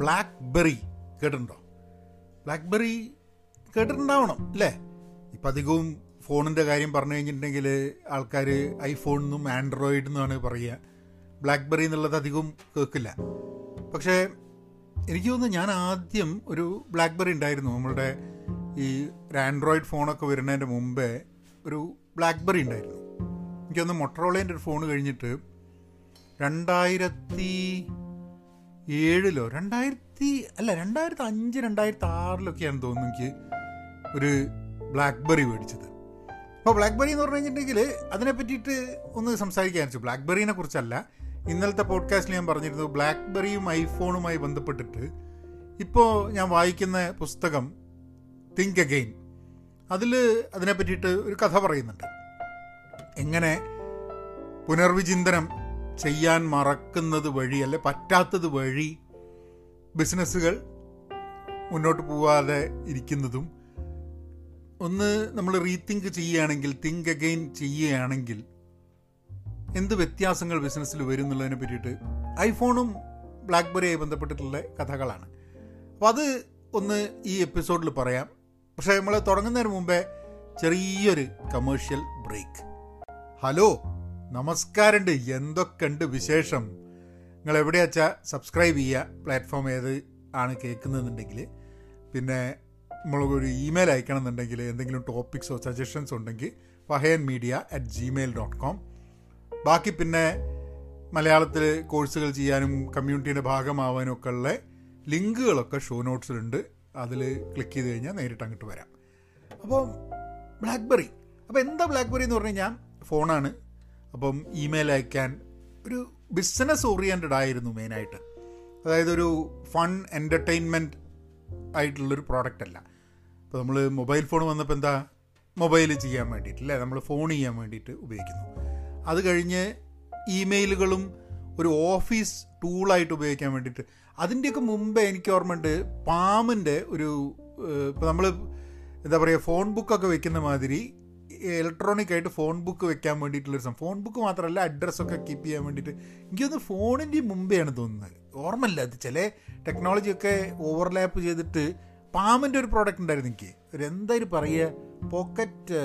Black berry കേട്ടിട്ടുണ്ടോ? BlackBerry കേട്ടിട്ടുണ്ടാവണം അല്ലേ? ഇപ്പം അധികവും ഫോണിന്റെ കാര്യം പറഞ്ഞു കഴിഞ്ഞിട്ടുണ്ടെങ്കിൽ ആൾക്കാർ ഐഫോൺ എന്നും ആൻഡ്രോയിഡ് എന്നാണ് പറയുക. ബ്ലാക്ക് ബെറി എന്നുള്ളത് അധികവും കേൾക്കില്ല. പക്ഷേ എനിക്ക് തോന്നുന്നു ഞാൻ ആദ്യം ഒരു ബ്ലാക്ക് ബെറി ഉണ്ടായിരുന്നു. നമ്മളുടെ ഈ ഒരു ആൻഡ്രോയിഡ് ഫോണൊക്കെ വരുന്നതിന്റെ മുമ്പേ ഒരു ബ്ലാക്ക് ബെറി ഉണ്ടായിരുന്നു എനിക്കൊന്ന് മൊട്ടറോളേന്റെ ഒരു ഫോൺ കഴിഞ്ഞിട്ട് രണ്ടായിരത്തി ഏഴിലോ? രണ്ടായിരത്തി അല്ല രണ്ടായിരത്തി അഞ്ച് രണ്ടായിരത്തി ആറിലൊക്കെയാണ് തോന്നുന്നു എനിക്ക് ഒരു ബ്ലാക്ക്ബെറി മേടിച്ചത്. അപ്പോൾ ബ്ലാക്ക്ബെറി എന്ന് പറഞ്ഞു കഴിഞ്ഞിട്ടുണ്ടെങ്കിൽ അതിനെ പറ്റിയിട്ട് ഒന്ന് സംസാരിക്കാൻ വെച്ചു. ബ്ലാക്ക്ബെറിനെ കുറിച്ചല്ല. ഇന്നലത്തെ പോഡ്കാസ്റ്റിൽ ഞാൻ പറഞ്ഞിരുന്നു ബ്ലാക്ക്ബെറിയും ഐഫോണുമായി ബന്ധപ്പെട്ടിട്ട് ഇപ്പോൾ ഞാൻ വായിക്കുന്ന പുസ്തകം തിങ്ക് അഗെയിൻ അതിൽ അതിനെ പറ്റിയിട്ട് ഒരു കഥ പറയുന്നുണ്ട്. എങ്ങനെ പുനർവിചിന്തനം ചെയ്യാൻ മറക്കുന്നത് വഴി അല്ലെ പറ്റാത്തത് വഴി ബിസിനസ്സുകൾ മുന്നോട്ട് പോവാതെ ഇരിക്കുന്നതും ഒന്ന് നമ്മൾ റീതിങ്ക് ചെയ്യുകയാണെങ്കിൽ തിങ്ക് അഗെയിൻ ചെയ്യുകയാണെങ്കിൽ എന്ത് വ്യത്യാസങ്ങൾ ബിസിനസ്സിൽ വരും എന്നുള്ളതിനെ പറ്റിയിട്ട് ഐഫോണും ബ്ലാക്ക്ബെറിയായി ബന്ധപ്പെട്ടിട്ടുള്ള കഥകളാണ്. അപ്പം അത് ഒന്ന് ഈ എപ്പിസോഡിൽ പറയാം. പക്ഷേ നമ്മൾ തുടങ്ങുന്നതിന് മുമ്പേ ചെറിയൊരു കമേഴ്ഷ്യൽ ബ്രേക്ക് ഹലോ? നമസ്കാരമുണ്ട്. എന്തൊക്കെയുണ്ട് വിശേഷം? നിങ്ങൾ എവിടെയാച്ചാ സബ്സ്ക്രൈബ് ചെയ്യുക? പ്ലാറ്റ്ഫോം ഏത് ആണ് കേൾക്കുന്നതെന്നുണ്ടെങ്കിൽ. പിന്നെ നമ്മളൊരു ഇമെയിൽ അയക്കണം എന്നുണ്ടെങ്കിൽ എന്തെങ്കിലും ടോപ്പിക്സോ സജഷൻസോ ഉണ്ടെങ്കിൽ Fahayan media at Gmail dot com ബാക്കി പിന്നെ മലയാളത്തിൽ കോഴ്സുകൾ ചെയ്യാനും കമ്മ്യൂണിറ്റിയുടെ ഭാഗമാവാനും ഒക്കെ ഉള്ള ലിങ്കുകളൊക്കെ ഷോ നോട്ട്സിലുണ്ട് അതിൽ ക്ലിക്ക് ചെയ്ത് കഴിഞ്ഞാൽ നേരിട്ട് അങ്ങോട്ട് വരാം. അപ്പോൾ ബ്ലാക്ക്ബെറി അപ്പോൾ എന്താ ബ്ലാക്ക്ബെറി എന്ന് പറഞ്ഞു കഴിഞ്ഞാൽ ഫോണാണ് അപ്പം ഇമെയിൽ അയക്കാൻ ഒരു ബിസിനസ് ഓറിയന്റഡ് ആയിരുന്നു മെയിനായിട്ട് അതായത് ഒരു ഫൺ എന്റർടൈൻമെന്റ് ആയിട്ടുള്ളൊരു പ്രോഡക്റ്റ് അല്ല. ഇപ്പോൾ നമ്മൾ മൊബൈൽ ഫോൺ വന്നപ്പോൾ എന്താ? മൊബൈൽ ചെയ്യാൻ വേണ്ടിയിട്ട് അല്ലേ? നമ്മൾ ഫോൺ ചെയ്യാൻ വേണ്ടിയിട്ട് ഉപയോഗിക്കുന്നു. അത് കഴിഞ്ഞ് ഇമെയിലുകളും ഒരു ഓഫീസ് ടൂളായിട്ട് ഉപയോഗിക്കാൻ വേണ്ടിയിട്ട്. അതിന്റെയൊക്കെ മുമ്പേ എനിക്ക് ഓർമ്മയുണ്ട് പാമിന്റെ ഒരു ഇപ്പോൾ നമ്മൾ എന്താ പറയുക ഫോൺ ബുക്കൊക്കെ വെക്കുന്ന മാതിരി ഇലക്ട്രോണിക് ആയിട്ട് ഫോൺ ബുക്ക് വെക്കാൻ വേണ്ടിയിട്ടുള്ളൊരു സംഭവം ഫോൺ ബുക്ക് മാത്രമല്ല അഡ്രസ്സൊക്കെ കീപ്പ് ചെയ്യാൻ വേണ്ടിയിട്ട്. എനിക്കൊന്ന് ഫോണിന്റെ മുമ്പെയാണ് തോന്നുന്നത്. ഓർമ്മയില്ല അത് ചില ടെക്നോളജിയൊക്കെ ഓവർലാപ്പ് ചെയ്തിട്ട് പാമിന്റെ ഒരു പ്രോഡക്റ്റ് ഉണ്ടായിരുന്നു എനിക്ക്. ഒരു എന്തായാലും പറയുക പോക്കറ്റ്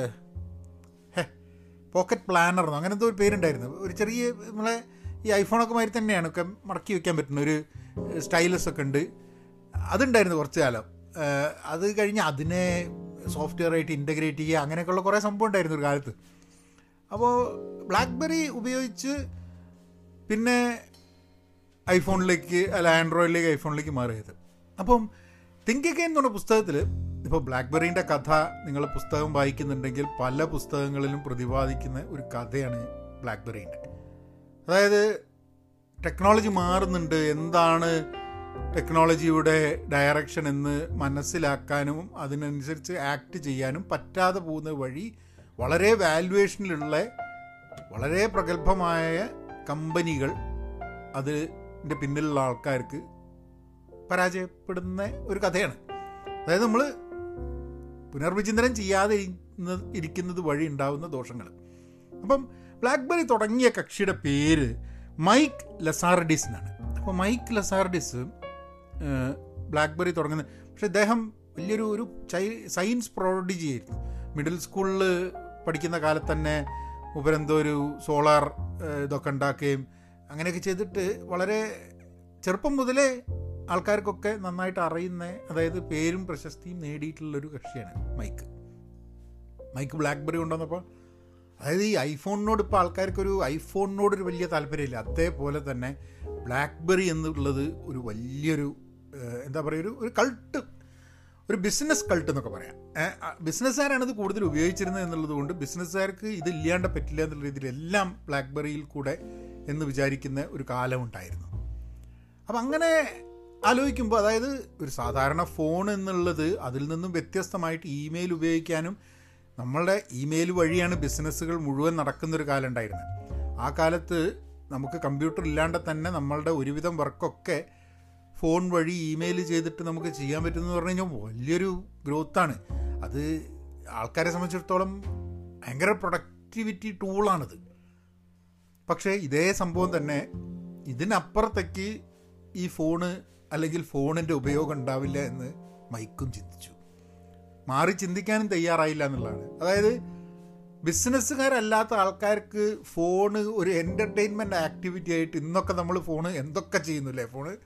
പോക്കറ്റ് പ്ലാനർ അങ്ങനത്തെ ഒരു പേരുണ്ടായിരുന്നു. ഒരു ചെറിയ നമ്മളെ ഈ ഐഫോണൊക്കെ മാതിരി തന്നെയാണ് ഒക്കെ മടക്കി വെക്കാൻ പറ്റുന്ന ഒരു സ്റ്റൈലസ് ഒക്കെ ഉണ്ട്. അതുണ്ടായിരുന്നു കുറച്ച് കാലം. അത് കഴിഞ്ഞ് അതിനെ സോഫ്റ്റ്വെയർ ആയിട്ട് ഇന്റഗ്രേറ്റ് ചെയ്യുക അങ്ങനെയൊക്കെയുള്ള കുറേ സംഭവം ഉണ്ടായിരുന്നു ഒരു കാലത്ത്. അപ്പോൾ ബ്ലാക്ക്ബെറി ഉപയോഗിച്ച് പിന്നെ ഐഫോണിലേക്ക് അല്ല ആൻഡ്രോയിഡിലേക്ക് ഐഫോണിലേക്ക് മാറിയത്. അപ്പം തിങ്ക് അഗൈൻ എന്ന് പറഞ്ഞ പുസ്തകത്തിൽ ഇപ്പോൾ ബ്ലാക്ക്ബെറീന്റെ കഥ നിങ്ങൾ പുസ്തകം വായിക്കുന്നുണ്ടെങ്കിൽ പല പുസ്തകങ്ങളിലും പ്രതിപാദിക്കുന്ന ഒരു കഥയാണ് ബ്ലാക്ക്ബെറീന്റെ അതായത് ടെക്നോളജി മാറുന്നുണ്ട് എന്താണ് ടെക്നോളജിയുടെ ഡയറക്ഷൻ എന്ന് മനസ്സിലാക്കാനും അതിനനുസരിച്ച് ആക്ട് ചെയ്യാനും പറ്റാതെ പോകുന്ന വഴി വളരെ വാല്യുവേഷനിലുള്ള വളരെ പ്രഗത്ഭമായ കമ്പനികൾ അതിന്റെ പിന്നിലുള്ള ആൾക്കാർക്ക് പരാജയപ്പെടുന്ന ഒരു കഥയാണ്. അതായത് നമ്മൾ പുനർവിചിന്തനം ചെയ്യാതെ ഇരിക്കുന്നത് വഴി ഉണ്ടാകുന്ന ദോഷങ്ങൾ. അപ്പം ബ്ലാക്ക്ബെറി തുടങ്ങിയ കക്ഷിയുടെ പേര് മൈക്ക് ലസാർഡിസ് എന്നാണ്. അപ്പോൾ മൈക്ക് ലസാർഡിസ് ബ്ലാക്ക്ബെറി തുടങ്ങുന്നത് പക്ഷേ അദ്ദേഹം വലിയൊരു ഒരു സയൻസ് പ്രോഡിജി ആയിരുന്നു. മിഡിൽ സ്കൂളിൽ പഠിക്കുന്ന കാലത്ത് തന്നെ ഉപരെന്തോ ഒരു സോളാർ ഇതൊക്കെ ഉണ്ടാക്കുകയും അങ്ങനെയൊക്കെ ചെയ്തിട്ട് വളരെ ചെറുപ്പം മുതലേ ആൾക്കാർക്കൊക്കെ നന്നായിട്ട് അറിയുന്ന അതായത് പേരും പ്രശസ്തിയും നേടിയിട്ടുള്ളൊരു കക്ഷിയാണ് മൈക്ക്. മൈക്ക് ബ്ലാക്ക്ബെറി കൊണ്ടുവന്നപ്പോൾ അതായത് ഈ ഐഫോണിനോട് ഇപ്പോൾ ആൾക്കാർക്കൊരു ഐഫോണിനോടൊരു വലിയ താല്പര്യമില്ല. അതേപോലെ തന്നെ ബ്ലാക്ക്ബെറി എന്നുള്ളത് ഒരു വലിയൊരു എന്താ പറയുക ഒരു ഒരു കൾട്ട് ഒരു ബിസിനസ് കൾട്ട് എന്നൊക്കെ പറയാം. ബിസിനസ്സുകാരാണ് ഇത് കൂടുതൽ ഉപയോഗിച്ചിരുന്നത് എന്നുള്ളത് കൊണ്ട് ബിസിനസ്സുകാർക്ക് ഇത് ഇല്ലാണ്ട് പറ്റില്ല എന്നുള്ള രീതിയിൽ എല്ലാം ബ്ലാക്ക്ബെറിയിൽ കൂടെ എന്ന് വിചാരിക്കുന്ന ഒരു കാലമുണ്ടായിരുന്നു അപ്പം അങ്ങനെ ആലോചിക്കുമ്പോൾ അതായത് ഒരു സാധാരണ ഫോൺ എന്നുള്ളത് അതിൽ നിന്നും വ്യത്യസ്തമായിട്ട് ഇമെയിൽ ഉപയോഗിക്കാനും നമ്മളുടെ ഇമെയിൽ വഴിയാണ് ബിസിനസ്സുകൾ മുഴുവൻ നടക്കുന്നൊരു കാലം ഉണ്ടായിരുന്നത്. ആ കാലത്ത് നമുക്ക് കമ്പ്യൂട്ടർ ഇല്ലാണ്ട് തന്നെ നമ്മളുടെ ഒരുവിധം വർക്കൊക്കെ ഫോൺ വഴി ഇമെയിൽ ചെയ്തിട്ട് നമുക്ക് ചെയ്യാൻ പറ്റുമെന്ന് പറഞ്ഞു കഴിഞ്ഞാൽ വലിയൊരു ഗ്രോത്താണ്. അത് ആൾക്കാരെ സംബന്ധിച്ചിടത്തോളം ഭയങ്കര പ്രൊഡക്ടിവിറ്റി ടൂളാണിത് പക്ഷേ ഇതേ സംഭവം തന്നെ ഇതിനപ്പുറത്തേക്ക് ഈ ഫോണ് അല്ലെങ്കിൽ ഫോണിന്റെ ഉപയോഗം ഉണ്ടാവില്ല എന്ന് മൈക്കും ചിന്തിച്ചു. മാറി ചിന്തിക്കാനും തയ്യാറായില്ല എന്നുള്ളതാണ്. അതായത് ബിസിനസ്സുകാരല്ലാത്ത ആൾക്കാർക്ക് ഫോണ് ഒരു എന്റർടൈൻമെന്റ് ആക്ടിവിറ്റി ആയിട്ട് ഇന്നൊക്കെ നമ്മൾ ഫോണ് എന്തൊക്കെ ചെയ്യുന്നില്ലേ ഫോണ്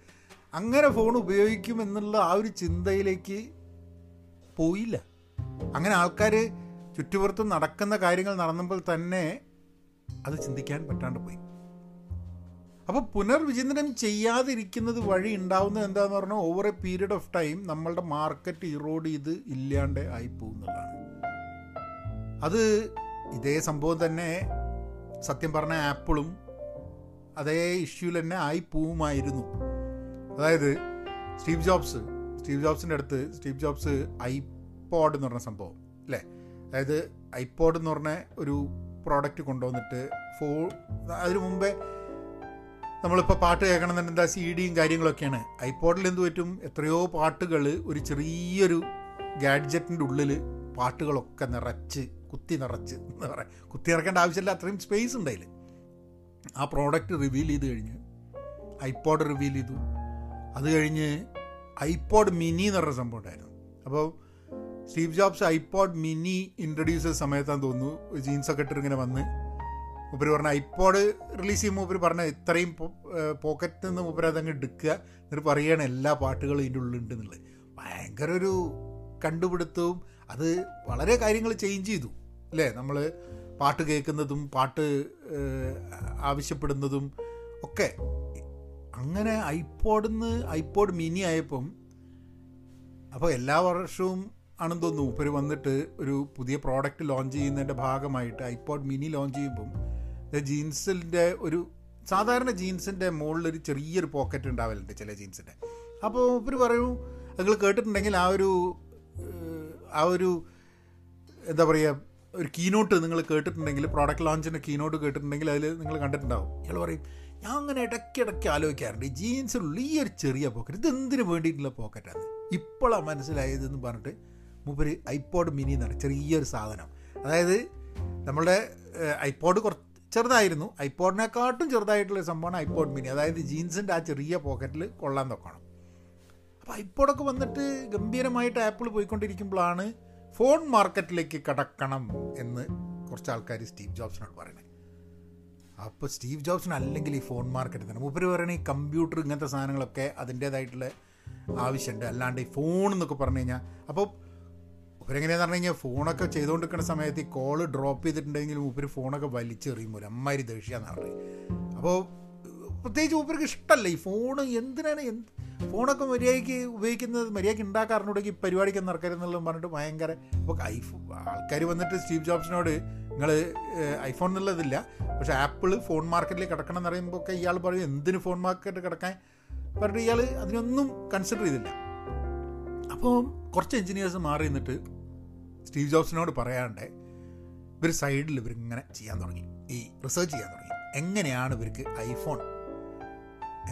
അങ്ങനെ ഫോൺ ഉപയോഗിക്കുമെന്നുള്ള ആ ഒരു ചിന്തയിലേക്ക് പോയില്ല. അങ്ങനെ ആൾക്കാർ ചുറ്റുപുറത്ത് നടക്കുന്ന കാര്യങ്ങൾ നടന്നപ്പോൾ തന്നെ അത് ചിന്തിക്കാൻ പറ്റാണ്ട് പോയി. അപ്പോൾ പുനർവിചിന്തനം ചെയ്യാതിരിക്കുന്നത് വഴി ഉണ്ടാവുന്നത് എന്താന്ന് പറഞ്ഞാൽ over a period of time നമ്മളുടെ മാർക്കറ്റ് ഇറോഡ് ചെയ്ത് ഇല്ലാണ്ട് ആയി പോകുന്നതാണ് അത് ഇതേ സംഭവം തന്നെ സത്യം പറഞ്ഞ ആപ്പിളും അതേ ഇഷ്യൂൽ തന്നെ ആയി പോവുമായിരുന്നു. അതായത് സ്റ്റീവ് ജോബ്സ് സ്റ്റീവ് ജോബ്സിന്റെ അടുത്ത് സ്റ്റീവ് ജോബ്സ് ഐപോഡ് എന്ന് പറഞ്ഞ സംഭവം അല്ലേ? അതായത് ഐപോഡ് എന്ന് പറഞ്ഞ ഒരു പ്രോഡക്റ്റ് കൊണ്ടുവന്നിട്ട് ഫോ അതിനു മുമ്പേ നമ്മളിപ്പോൾ പാട്ട് കേൾക്കണമെന്നുണ്ടെങ്കിൽ എന്താ സി ഡിയും കാര്യങ്ങളൊക്കെയാണ്. ഐപോഡിൽ എന്ത് പറ്റും? എത്രയോ പാട്ടുകൾ ഒരു ചെറിയൊരു ഗാഡ്ജറ്റിന്റെ ഉള്ളിൽ പാട്ടുകളൊക്കെ നിറച്ച് കുത്തി നിറച്ച് എന്താ പറയുക കുത്തി നിറക്കേണ്ട ആവശ്യമില്ല അത്രയും സ്പേസ് ഉണ്ടായില്ല ആ പ്രോഡക്റ്റ് റിവീൽ ചെയ്ത് കഴിഞ്ഞ് ഐപോഡ് റിവീൽ ചെയ്തു. അത് കഴിഞ്ഞ് ഐപോഡ് മിനി എന്ന് പറഞ്ഞ സംഭവം ഉണ്ടായിരുന്നു. അപ്പോൾ Steve Jobs iPod mini introduce ചെയ്ത സമയത്താന്ന് തോന്നുന്നു ജീൻസൊക്കെ ഇട്ടിട്ട് ഇങ്ങനെ വന്ന്. മൂപ്പര് പറഞ്ഞ ഐപോഡ് റിലീസ് ചെയ്യുമ്പോൾ മൂപ്പര് പറഞ്ഞ ഇത്രയും പോക്കറ്റിൽ നിന്ന് മൂപ്പര് അതങ്ങ് എടുക്കുക. എന്നിട്ട് പറയുകയാണ് എല്ലാ പാട്ടുകളും ഇതിന്റെ ഉള്ളിലുണ്ട് എന്നുള്ളത് ഭയങ്കര ഒരു കണ്ടുപിടുത്തവും അത് വളരെ കാര്യങ്ങൾ ചേഞ്ച് ചെയ്തു. അല്ലേ? നമ്മൾ പാട്ട് കേൾക്കുന്നതും പാട്ട് ആവശ്യപ്പെടുന്നതും ഒക്കെ. അങ്ങനെ ഐപോഡിന്ന് ഐപോഡ് മിനി ആയപ്പം അപ്പോൾ എല്ലാ വർഷവും ആണെന്ന് തോന്നുന്നു മൂപ്പര് വന്നിട്ട് ഒരു പുതിയ പ്രോഡക്റ്റ് ലോഞ്ച് ചെയ്യുന്നതിന്റെ ഭാഗമായിട്ട് ഐപോഡ് മിനി ലോഞ്ച് ചെയ്യുമ്പം ജീൻസിന്റെ ഒരു സാധാരണ ജീൻസിന്റെ മുകളിലൊരു ചെറിയൊരു പോക്കറ്റ് ഉണ്ടാവലുണ്ട് ചില ജീൻസിന്റെ അപ്പോൾ ഇവർ പറയും നിങ്ങൾ കേട്ടിട്ടുണ്ടെങ്കിൽ ആ ഒരു ആ ഒരു എന്താ പറയുക ഒരു കീനോട്ട് നിങ്ങൾ കേട്ടിട്ടുണ്ടെങ്കിൽ പ്രോഡക്റ്റ് ലോഞ്ചിന്റെ കീനോട്ട് കേട്ടിട്ടുണ്ടെങ്കിൽ അതിൽ നിങ്ങൾ കണ്ടിട്ടുണ്ടാവും. ഇയാൾ പറയും ഞാൻ അങ്ങനെ ഇടയ്ക്കിടയ്ക്ക് ആലോചിക്കാറുണ്ട്. ഈ ജീൻസിലുള്ള ഈ ഒരു ചെറിയ പോക്കറ്റ് ഇത് എന്തിനു വേണ്ടിയിട്ടുള്ള പോക്കറ്റാണ് ഇപ്പോഴാണ് മനസ്സിലായതെന്ന് പറഞ്ഞിട്ട് മൂപ്പര് ഐപോഡ് മിനി എന്നാണ് ചെറിയൊരു സാധനം. അതായത് നമ്മളുടെ ഐപോഡ് കുറച്ച് ചെറുതായിരുന്നു. ഐപോഡിനെക്കാട്ടും ചെറുതായിട്ടുള്ള സംഭവമാണ് ഐപോഡ് മിനി അതായത് ജീൻസിന്റെ ആ ചെറിയ പോക്കറ്റിൽ കൊള്ളാൻ നോക്കണം. അപ്പോൾ ഐപോഡൊക്കെ വന്നിട്ട് ഗംഭീരമായിട്ട് ആപ്പിൾ പോയിക്കൊണ്ടിരിക്കുമ്പോഴാണ് ഫോൺ മാർക്കറ്റിലേക്ക് കടക്കണം എന്ന് കുറച്ച് ആൾക്കാർ സ്റ്റീവ് ജോബ്സിനോട് പറയണേ അപ്പോൾ സ്റ്റീവ് ജോബ്സിന് അല്ലെങ്കിൽ ഈ ഫോൺ മാർക്കറ്റ് തന്നെ. മൂപ്പര് പറയണ ഈ കമ്പ്യൂട്ടർ ഇങ്ങനത്തെ സാധനങ്ങളൊക്കെ അതിന്റേതായിട്ടുള്ള ആവശ്യമുണ്ട്. അല്ലാണ്ട് ഈ ഫോൺ എന്നൊക്കെ പറഞ്ഞു കഴിഞ്ഞാൽ അപ്പോൾ മൂപ്പരെങ്ങനെയാന്ന് പറഞ്ഞു കഴിഞ്ഞാൽ ഫോണൊക്കെ ചെയ്തുകൊണ്ടിരിക്കുന്ന സമയത്ത് ഈ കോൾ ഡ്രോപ്പ് ചെയ്തിട്ടുണ്ടെങ്കിൽ മൂപ്പര് ഫോണൊക്കെ വലിച്ചെറിയുമ്പോൾ അമ്മായി ദേഷ്യാന്നാണ് പറയുന്നത് അപ്പോൾ പ്രത്യേകിച്ച് മൂപ്പർക്ക് ഇഷ്ടമല്ല ഈ ഫോൺ എന്തിനാണ് എന്ത് ഫോണൊക്കെ മര്യാദയ്ക്ക് ഉപയോഗിക്കുന്നത്? മര്യാദയ്ക്ക് ഉണ്ടാക്കാറുണ്ടെങ്കിൽ പരിപാടിക്ക് നടക്കരുതെന്നുള്ളത് പറഞ്ഞിട്ട് ഭയങ്കര ഇപ്പോൾ ഐഫോൺ ആൾക്കാർ വന്നിട്ട് സ്റ്റീവ് ജോബ്സിനോട് നിങ്ങൾ ഐഫോൺ എന്നുള്ളതില്ല. പക്ഷേ ആപ്പിൾ ഫോൺ മാർക്കറ്റിൽ കിടക്കണം എന്ന് പറയുമ്പോൾ ഒക്കെ ഇയാൾ പറയും എന്തിന് ഫോൺ മാർക്കറ്റ് കിടക്കാൻ? പറഞ്ഞിട്ട് ഇയാൾ അതിനൊന്നും കൺസിഡർ ചെയ്തില്ല. അപ്പോൾ കുറച്ച് എഞ്ചിനീയേഴ്സ് മാറി നിന്നിട്ട് സ്റ്റീവ് ജോബ്സിനോട് പറയാണ്ട് ഇവർ സൈഡിൽ ഇവരിങ്ങനെ ചെയ്യാൻ തുടങ്ങി. ഈ റിസർച്ച് ചെയ്യാൻ തുടങ്ങി. എങ്ങനെയാണ് ഇവർക്ക് ഐഫോൺ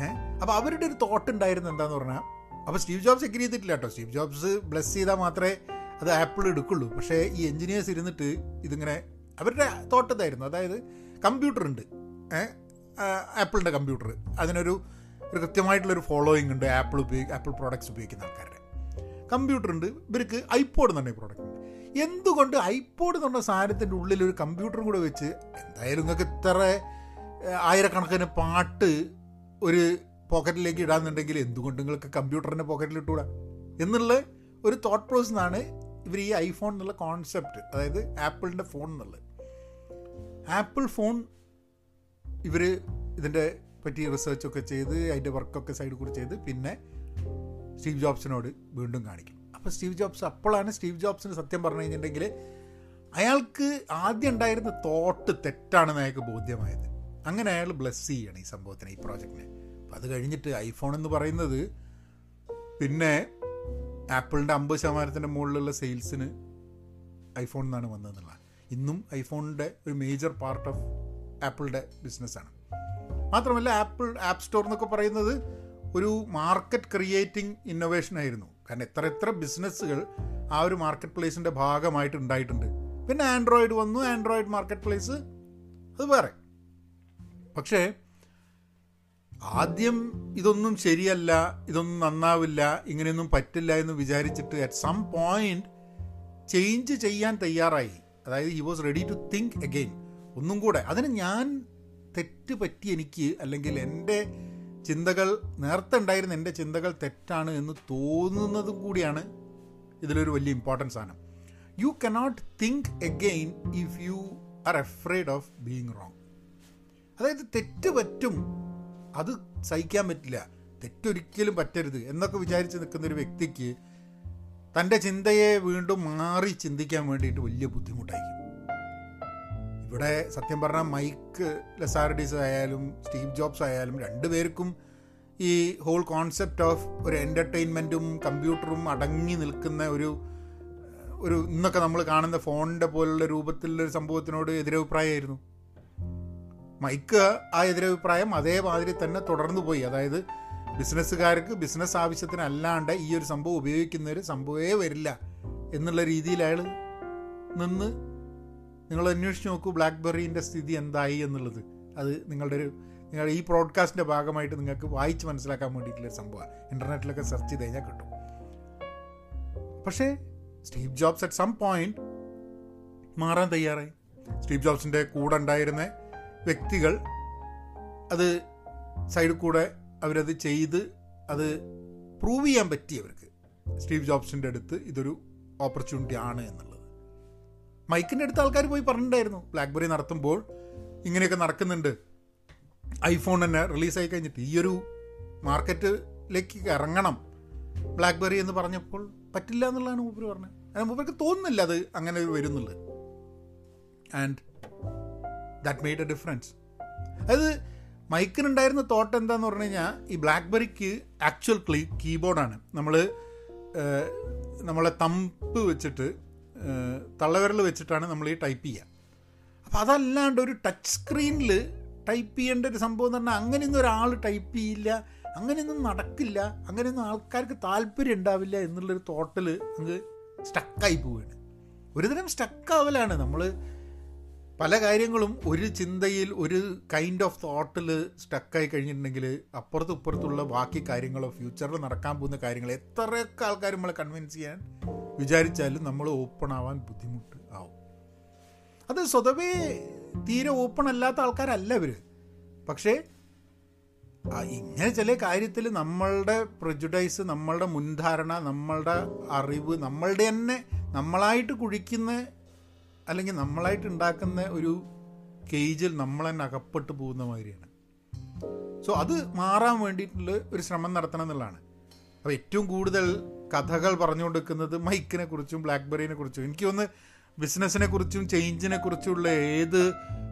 ഏഹ് അപ്പോൾ അവരുടെ ഒരു തോട്ട് ഉണ്ടായിരുന്നത് എന്താന്ന് പറഞ്ഞാൽ അപ്പോൾ സ്റ്റീവ് ജോബ്സ് എഗ്രി ചെയ്തിട്ടില്ല കേട്ടോ. സ്റ്റീവ് ജോബ്സ് ബ്ലസ് ചെയ്താൽ മാത്രമേ അത് ആപ്പിൾ എടുക്കുള്ളൂ. പക്ഷേ ഈ എഞ്ചിനീയേഴ്സ് ഇരുന്നിട്ട് ഇതിങ്ങനെ അവരുടെ തോട്ടത്തായിരുന്നു. അതായത് കമ്പ്യൂട്ടർ ഉണ്ട് ആപ്പിളിന്റെ കമ്പ്യൂട്ടർ. അതിനൊരു ഒരു കൃത്യമായിട്ടുള്ളൊരു ഫോളോയിങ് ഉണ്ട് ആപ്പിൾ ഉപയോഗി ആപ്പിൾ പ്രോഡക്റ്റ്സ് ഉപയോഗിക്കുന്ന ആൾക്കാരുടെ. കമ്പ്യൂട്ടർ ഉണ്ട് ഇവർക്ക് ഐപോഡ് എന്ന് പറഞ്ഞ പ്രോഡക്റ്റ് ഉണ്ട്. എന്തുകൊണ്ട് ഐപോഡ് എന്ന് സാധനത്തിന്റെ ഉള്ളിൽ ഒരു കമ്പ്യൂട്ടറും കൂടെ വെച്ച് എന്തായാലും നിങ്ങൾക്ക് ഇത്ര ആയിരക്കണക്കിന് പാട്ട് ഒരു പോക്കറ്റിലേക്ക് ഇടാന്നുണ്ടെങ്കിൽ എന്തുകൊണ്ട് നിങ്ങൾക്ക് കമ്പ്യൂട്ടറിന്റെ പോക്കറ്റിൽ ഇട്ടുകൂടാ? എന്നുള്ള ഒരു തോട്ട് പ്രോസസ്സാണ് ഇവർ ഈ ഐഫോൺ എന്നുള്ള കോൺസെപ്റ്റ് അതായത് ആപ്പിളിന്റെ ഫോൺ എന്നുള്ളത് ആപ്പിൾ ഫോൺ ഇവർ ഇതിന്റെ പറ്റി റിസർച്ചൊക്കെ ചെയ്ത് അതിന്റെ വർക്കൊക്കെ സൈഡ് കൂടി ചെയ്ത് പിന്നെ സ്റ്റീവ് ജോബ്സിനോട് വീണ്ടും കാണിക്കും. അപ്പോൾ സ്റ്റീവ് ജോബ്സ് അപ്പോഴാണ് സ്റ്റീവ് ജോബ്സിന് സത്യം പറഞ്ഞു കഴിഞ്ഞിട്ടുണ്ടെങ്കിൽ അയാൾക്ക് ആദ്യം ഉണ്ടായിരുന്ന തോട്ട് തെറ്റാണെന്ന് അയാൾക്ക് ബോധ്യമായത്. അങ്ങനെ അയാൾ ബ്ലെസ് ചെയ്യണം ഈ സംഭവത്തിന് ഈ പ്രോജക്റ്റിനെ അപ്പം അത് കഴിഞ്ഞിട്ട് ഐഫോൺ എന്ന് പറയുന്നത് പിന്നെ ആപ്പിളിന്റെ അമ്പത് ശതമാനത്തിന്റെ മുകളിലുള്ള സെയിൽസിന് ഐഫോൺ എന്നാണ് വന്നതെന്നുള്ളത് ഇന്നും ഐഫോണിന്റെ ഒരു മേജർ പാർട്ട് ഓഫ് ആപ്പിളിന്റെ ബിസിനസ്സാണ് മാത്രമല്ല ആപ്പിൾ ആപ്പ് സ്റ്റോർ എന്നൊക്കെ പറയുന്നത് ഒരു മാർക്കറ്റ് ക്രിയേറ്റിംഗ് ഇന്നോവേഷൻ ആയിരുന്നു. കാരണം എത്ര എത്ര ബിസിനസ്സുകൾ ആ ഒരു മാർക്കറ്റ് പ്ലേസിന്റെ ഭാഗമായിട്ട് ഉണ്ടായിട്ടുണ്ട്. പിന്നെ ആൻഡ്രോയിഡ് വന്നു ആൻഡ്രോയിഡ് മാർക്കറ്റ് പ്ലേസ് അത് വേറെ. പക്ഷേ ആദ്യം ഇതൊന്നും ശരിയല്ല ഇതൊന്നും നന്നാവില്ല ഇങ്ങനെയൊന്നും പറ്റില്ല എന്ന് വിചാരിച്ചിട്ട് അറ്റ് സം പോയിന്റ് ചേഞ്ച് ചെയ്യാൻ തയ്യാറായി. അതായത് he was ready to think again ഒന്നും കൂടെ. അതിന് ഞാൻ തെറ്റ് പറ്റി എനിക്ക് അല്ലെങ്കിൽ എന്റെ ചിന്തകൾ നേരത്തെ ഉണ്ടായിരുന്ന എന്റെ ചിന്തകൾ തെറ്റാണ് എന്ന് തോന്നുന്നതും കൂടിയാണ് ഇതിലൊരു വലിയ ഇമ്പോർട്ടൻസ് ആണ് you cannot think again if you are afraid of being wrong അതായത് തെറ്റ് പറ്റും അത് സഹിക്കാൻ പറ്റില്ല. തെറ്റൊരിക്കലും പറ്റരുത് എന്നൊക്കെ വിചാരിച്ച് നിൽക്കുന്ന ഒരു വ്യക്തിക്ക് തന്റെ ചിന്തയെ വീണ്ടും മാറി ചിന്തിക്കാൻ വേണ്ടിയിട്ട് വലിയ ബുദ്ധിമുട്ടായിരിക്കും. ഇവിടെ സത്യം പറഞ്ഞാൽ മൈക്ക് ലെസാർഡിസ് ആയാലും സ്റ്റീവ് ജോബ്സ് ആയാലും രണ്ടുപേർക്കും ഈ ഹോൾ കോൺസെപ്റ്റ് ഓഫ് ഒരു എന്റർടൈൻമെന്റും കമ്പ്യൂട്ടറും അടങ്ങി നിൽക്കുന്ന ഒരു ഒരു ഇന്നൊക്കെ നമ്മൾ കാണുന്ന ഫോണിന്റെ പോലുള്ള രൂപത്തിലുള്ള ഒരു സംഭവത്തിനോട് എതിരഭിപ്രായമായിരുന്നു. മൈക്ക് ആ എതിരഭിപ്രായം അതേമാതിരി തന്നെ തുടർന്നു പോയി അതായത് ബിസിനസ്സുകാർക്ക് ബിസിനസ് ആവശ്യത്തിനല്ലാണ്ട് ഈ ഒരു സംഭവം ഉപയോഗിക്കുന്ന ഒരു സംഭവമേ വരില്ല എന്നുള്ള രീതിയിൽ അയാൾ നിന്ന് നിങ്ങൾ അന്വേഷിച്ച് നോക്കൂ ബ്ലാക്ക്ബെറീന്റെ സ്ഥിതി എന്തായി എന്നുള്ളത്. അത് നിങ്ങളുടെ ഒരു നിങ്ങളുടെ ഈ പ്രോഡ്കാസ്റ്റിന്റെ ഭാഗമായിട്ട് നിങ്ങൾക്ക് വായിച്ച് മനസ്സിലാക്കാൻ വേണ്ടിയിട്ടുള്ള സംഭവമാണ്. ഇന്റർനെറ്റിലൊക്കെ സെർച്ച് ചെയ്ത് കഴിഞ്ഞാൽ കിട്ടും. പക്ഷേ Steve Jobs at some point മാറാൻ തയ്യാറായി. സ്റ്റീവ് ജോബ്സിന്റെ കൂടെ ഉണ്ടായിരുന്ന വ്യക്തികൾ അത് സൈഡിൽ കൂടെ അവരത് ചെയ്ത് അത് പ്രൂവ് ചെയ്യാൻ പറ്റി അവർക്ക് സ്റ്റീവ് ജോബ്സിന്റെ അടുത്ത് ഇതൊരു ഓപ്പർച്യൂണിറ്റി ആണ് എന്നുള്ളത്. മൈക്കിന്റെ അടുത്ത് ആൾക്കാർ പോയി പറഞ്ഞിട്ടുണ്ടായിരുന്നു. ബ്ലാക്ക്ബെറി നടത്തുമ്പോൾ ഇങ്ങനെയൊക്കെ നടക്കുന്നുണ്ട്. ഐഫോൺ തന്നെ റിലീസായി കഴിഞ്ഞിട്ട് ഈ ഒരു മാർക്കറ്റിലേക്ക് ഇറങ്ങണം. ബ്ലാക്ക്ബെറി എന്ന് പറഞ്ഞപ്പോൾ പറ്റില്ല എന്നുള്ളതാണ് മൂപ്പർ പറഞ്ഞത്. അതിന് മൂപ്പർക്ക് തോന്നുന്നില്ല അത് അങ്ങനെ വരുന്നുള്ളത് and that made a difference അതായത് മൈക്കിനുണ്ടായിരുന്ന തോട്ട് എന്താന്ന് പറഞ്ഞു കഴിഞ്ഞാൽ ഈ ബ്ലാക്ക്ബെറിക്ക് ആക്ച്വൽ ക്ലീ കീബോർഡാണ് നമ്മൾ നമ്മളെ തമ്പ് വെച്ചിട്ട് തള്ളവിരൽ വെച്ചിട്ടാണ് നമ്മൾ ഈ ടൈപ്പ് ചെയ്യുക അപ്പോൾ അതല്ലാണ്ട് ഒരു ടച്ച് സ്ക്രീനിൽ ടൈപ്പ് ചെയ്യേണ്ട ഒരു സംഭവം എന്ന് പറഞ്ഞാൽ അങ്ങനെയൊന്നും ഒരാൾ ടൈപ്പ് ചെയ്യില്ല അങ്ങനെയൊന്നും നടക്കില്ല അങ്ങനെയൊന്നും ആൾക്കാർക്ക് താല്പര്യം ഉണ്ടാവില്ല എന്നുള്ളൊരു തോട്ടൽ അങ്ങ് സ്റ്റക്കായി പോവുകയാണ് ഒരുതരം സ്റ്റക്കാവലാണ് നമ്മൾ പല കാര്യങ്ങളും ഒരു ചിന്തയിൽ ഒരു കൈൻഡ് ഓഫ് തോട്ടിൽ സ്റ്റക്കായി കഴിഞ്ഞിട്ടുണ്ടെങ്കിൽ അപ്പുറത്തും ഇപ്പുറത്തുള്ള ബാക്കി കാര്യങ്ങളോ ഫ്യൂച്ചറിൽ നടക്കാൻ പോകുന്ന കാര്യങ്ങൾ എത്രയൊക്കെ ആൾക്കാർ നമ്മളെ കൺവിൻസ് ചെയ്യാൻ വിചാരിച്ചാലും നമ്മൾ ഓപ്പൺ ആവാൻ ബുദ്ധിമുട്ട് ആവും. അത് സ്വതവേ തീരെ ഓപ്പൺ അല്ലാത്ത ആൾക്കാരല്ല ഇവർ പക്ഷേ ഇങ്ങനെ ചില കാര്യത്തിൽ നമ്മളുടെ പ്രജുഡൈസ് നമ്മളുടെ മുൻധാരണ നമ്മളുടെ അറിവ് നമ്മളുടെ തന്നെ നമ്മളായിട്ട് കുഴിക്കുന്ന അല്ലെങ്കിൽ നമ്മളായിട്ട് ഉണ്ടാക്കുന്ന ഒരു കേജിൽ നമ്മൾ തന്നെ അകപ്പെട്ട് പോകുന്ന മാതിരിയാണ്. സോ അത് മാറാൻ വേണ്ടിയിട്ടുള്ള ഒരു ശ്രമം നടത്തണം എന്നുള്ളതാണ്. അപ്പോൾ ഏറ്റവും കൂടുതൽ കഥകൾ പറഞ്ഞു കൊടുക്കുന്നത് മൈക്കിനെ കുറിച്ചും ബ്ലാക്ക്ബെറിനെ കുറിച്ചും. എനിക്ക് ഒന്ന് ബിസിനസ്സിനെ കുറിച്ചും ചേഞ്ചിനെ കുറിച്ചുള്ള ഏത്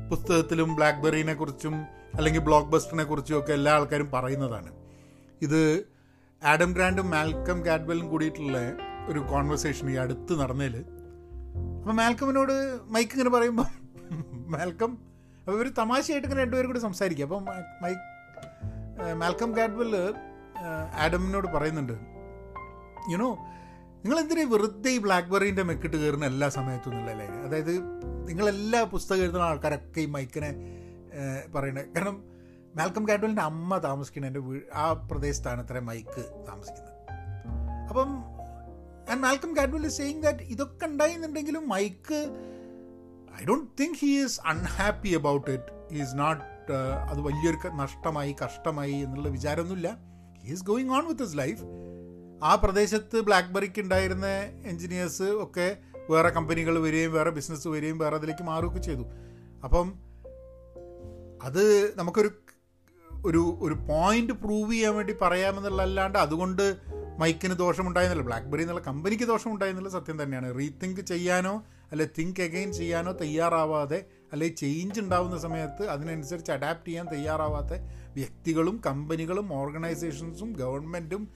പുസ്തകത്തിലും ബ്ലാക്ക്ബെറിനെ കുറിച്ചും അല്ലെങ്കിൽ ബ്ലോക്ക് ബസ്റ്ററിനെ കുറിച്ചും ഒക്കെ എല്ലാ ആൾക്കാരും പറയുന്നതാണ്. ഇത് ആഡം ഗ്രാൻഡും മാൽക്കം ഗാഡ്വെലും കൂടിയിട്ടുള്ള ഒരു കോൺവെർസേഷൻ ഈ അടുത്ത് നടന്നതിൽ അപ്പോൾ മാൽക്കമിനോട് മൈക്ക് ഇങ്ങനെ പറയുമ്പോൾ മാൽക്കം അപ്പോൾ ഇവർ തമാശയായിട്ട് ഇങ്ങനെ രണ്ടുപേരും കൂടി സംസാരിക്കുക അപ്പം മൈക്ക് മാൽക്കം ഗാഡ്വെൽ ആഡമിനോട് പറയുന്നുണ്ട് യുനോ നിങ്ങൾ എന്തിനാ വെറുതെ ഈ ബ്ലാക്ക്ബെറിന്റെ മെക്കിട്ട് കയറുന്ന എല്ലാ സമയത്തും എന്നുള്ളല്ലേ അതായത് നിങ്ങളെല്ലാ പുസ്തകം എഴുതുന്ന ആൾക്കാരൊക്കെ ഈ മൈക്കിനെ പറയണത് കാരണം മാൽക്കം ഗാഡ്വലിന്റെ അമ്മ താമസിക്കുന്ന എന്റെ വീ ആ പ്രദേശത്താണ് അത്ര മൈക്ക് താമസിക്കുന്നത്. അപ്പം and Malcolm Gladwell is saying that ഇതൊക്കെ ഉണ്ടായിരുന്നുണ്ടെങ്കിലും Mike I don't think he is unhappy about it he is not അത് വലിയൊരു നഷ്ടമായി കഷ്ടമായി എന്നുള്ള വിചാരമൊന്നുമില്ല. He is going on with his life ആ പ്രദേശത്ത് ബ്ലാക്ക്ബെറിക്ക് ഉണ്ടായിരുന്ന എൻജിനീയേഴ്സ് ഒക്കെ വേറെ കമ്പനികൾ വരികയും വേറെ ബിസിനസ് വരികയും വേറെ അതിലേക്ക് മാറുകയൊക്കെ ചെയ്തു. അപ്പം അത് നമുക്കൊരു ഒരു ഒരു പോയിന്റ് പ്രൂവ് ചെയ്യാൻ വേണ്ടി പറയാമെന്നുള്ളതല്ലാണ്ട് അതുകൊണ്ട് മൈക്കിന് ദോഷമുണ്ടായെന്നില്ല ബ്ലാക്ക്ബെറി എന്നുള്ള കമ്പനിക്ക് ദോഷമുണ്ടായെന്നുള്ള സത്യം തന്നെയാണ്. റീതിങ്ക് ചെയ്യാനോ അല്ലെ തിങ്ക് അഗെയിൻ ചെയ്യാനോ തയ്യാറാവാതെ അല്ലെ ചേഞ്ച് ഉണ്ടാവുന്ന സമയത്ത് അതിനനുസരിച്ച് അഡാപ്റ്റ് ചെയ്യാൻ തയ്യാറാവാത്ത വ്യക്തികളും കമ്പനികളും ഓർഗനൈസേഷൻസും ഗവൺമെന്റും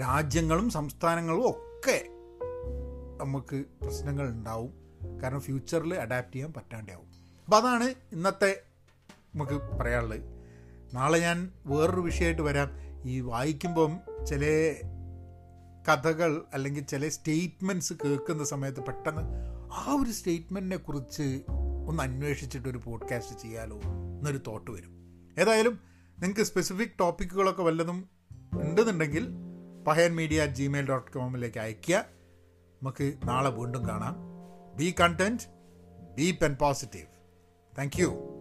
രാജ്യങ്ങളും സംസ്ഥാനങ്ങളും ഒക്കെ നമുക്ക് പ്രശ്നങ്ങൾ ഉണ്ടാവും. കാരണം ഫ്യൂച്ചറിൽ അഡാപ്റ്റ് ചെയ്യാൻ പറ്റാണ്ടാവും. അപ്പോൾ അതാണ് ഇന്നത്തെ നമുക്ക് പറയാനുള്ളത്. നാളെ ഞാൻ വേറൊരു വിഷയമായിട്ട് വരാം. ഈ വായിക്കുമ്പം ചില കഥകൾ അല്ലെങ്കിൽ ചില സ്റ്റേറ്റ്മെന്റ്സ് കേൾക്കുന്ന സമയത്ത് പെട്ടെന്ന് ആ ഒരു സ്റ്റേറ്റ്മെന്റിനെ കുറിച്ച് ഒന്ന് അന്വേഷിച്ചിട്ട് ഒരു പോഡ്കാസ്റ്റ് ചെയ്യാലോ എന്നൊരു തോട്ട് വരും. ഏതായാലും നിങ്ങൾക്ക് സ്പെസിഫിക് ടോപ്പിക്കുകളൊക്കെ വല്ലതും ഉണ്ടെന്നുണ്ടെങ്കിൽ Pahayan media at Gmail dot കോമിലേക്ക് അയയ്ക്കുക. നമുക്ക് നാളെ വീണ്ടും കാണാം. Be content be pen positive thank you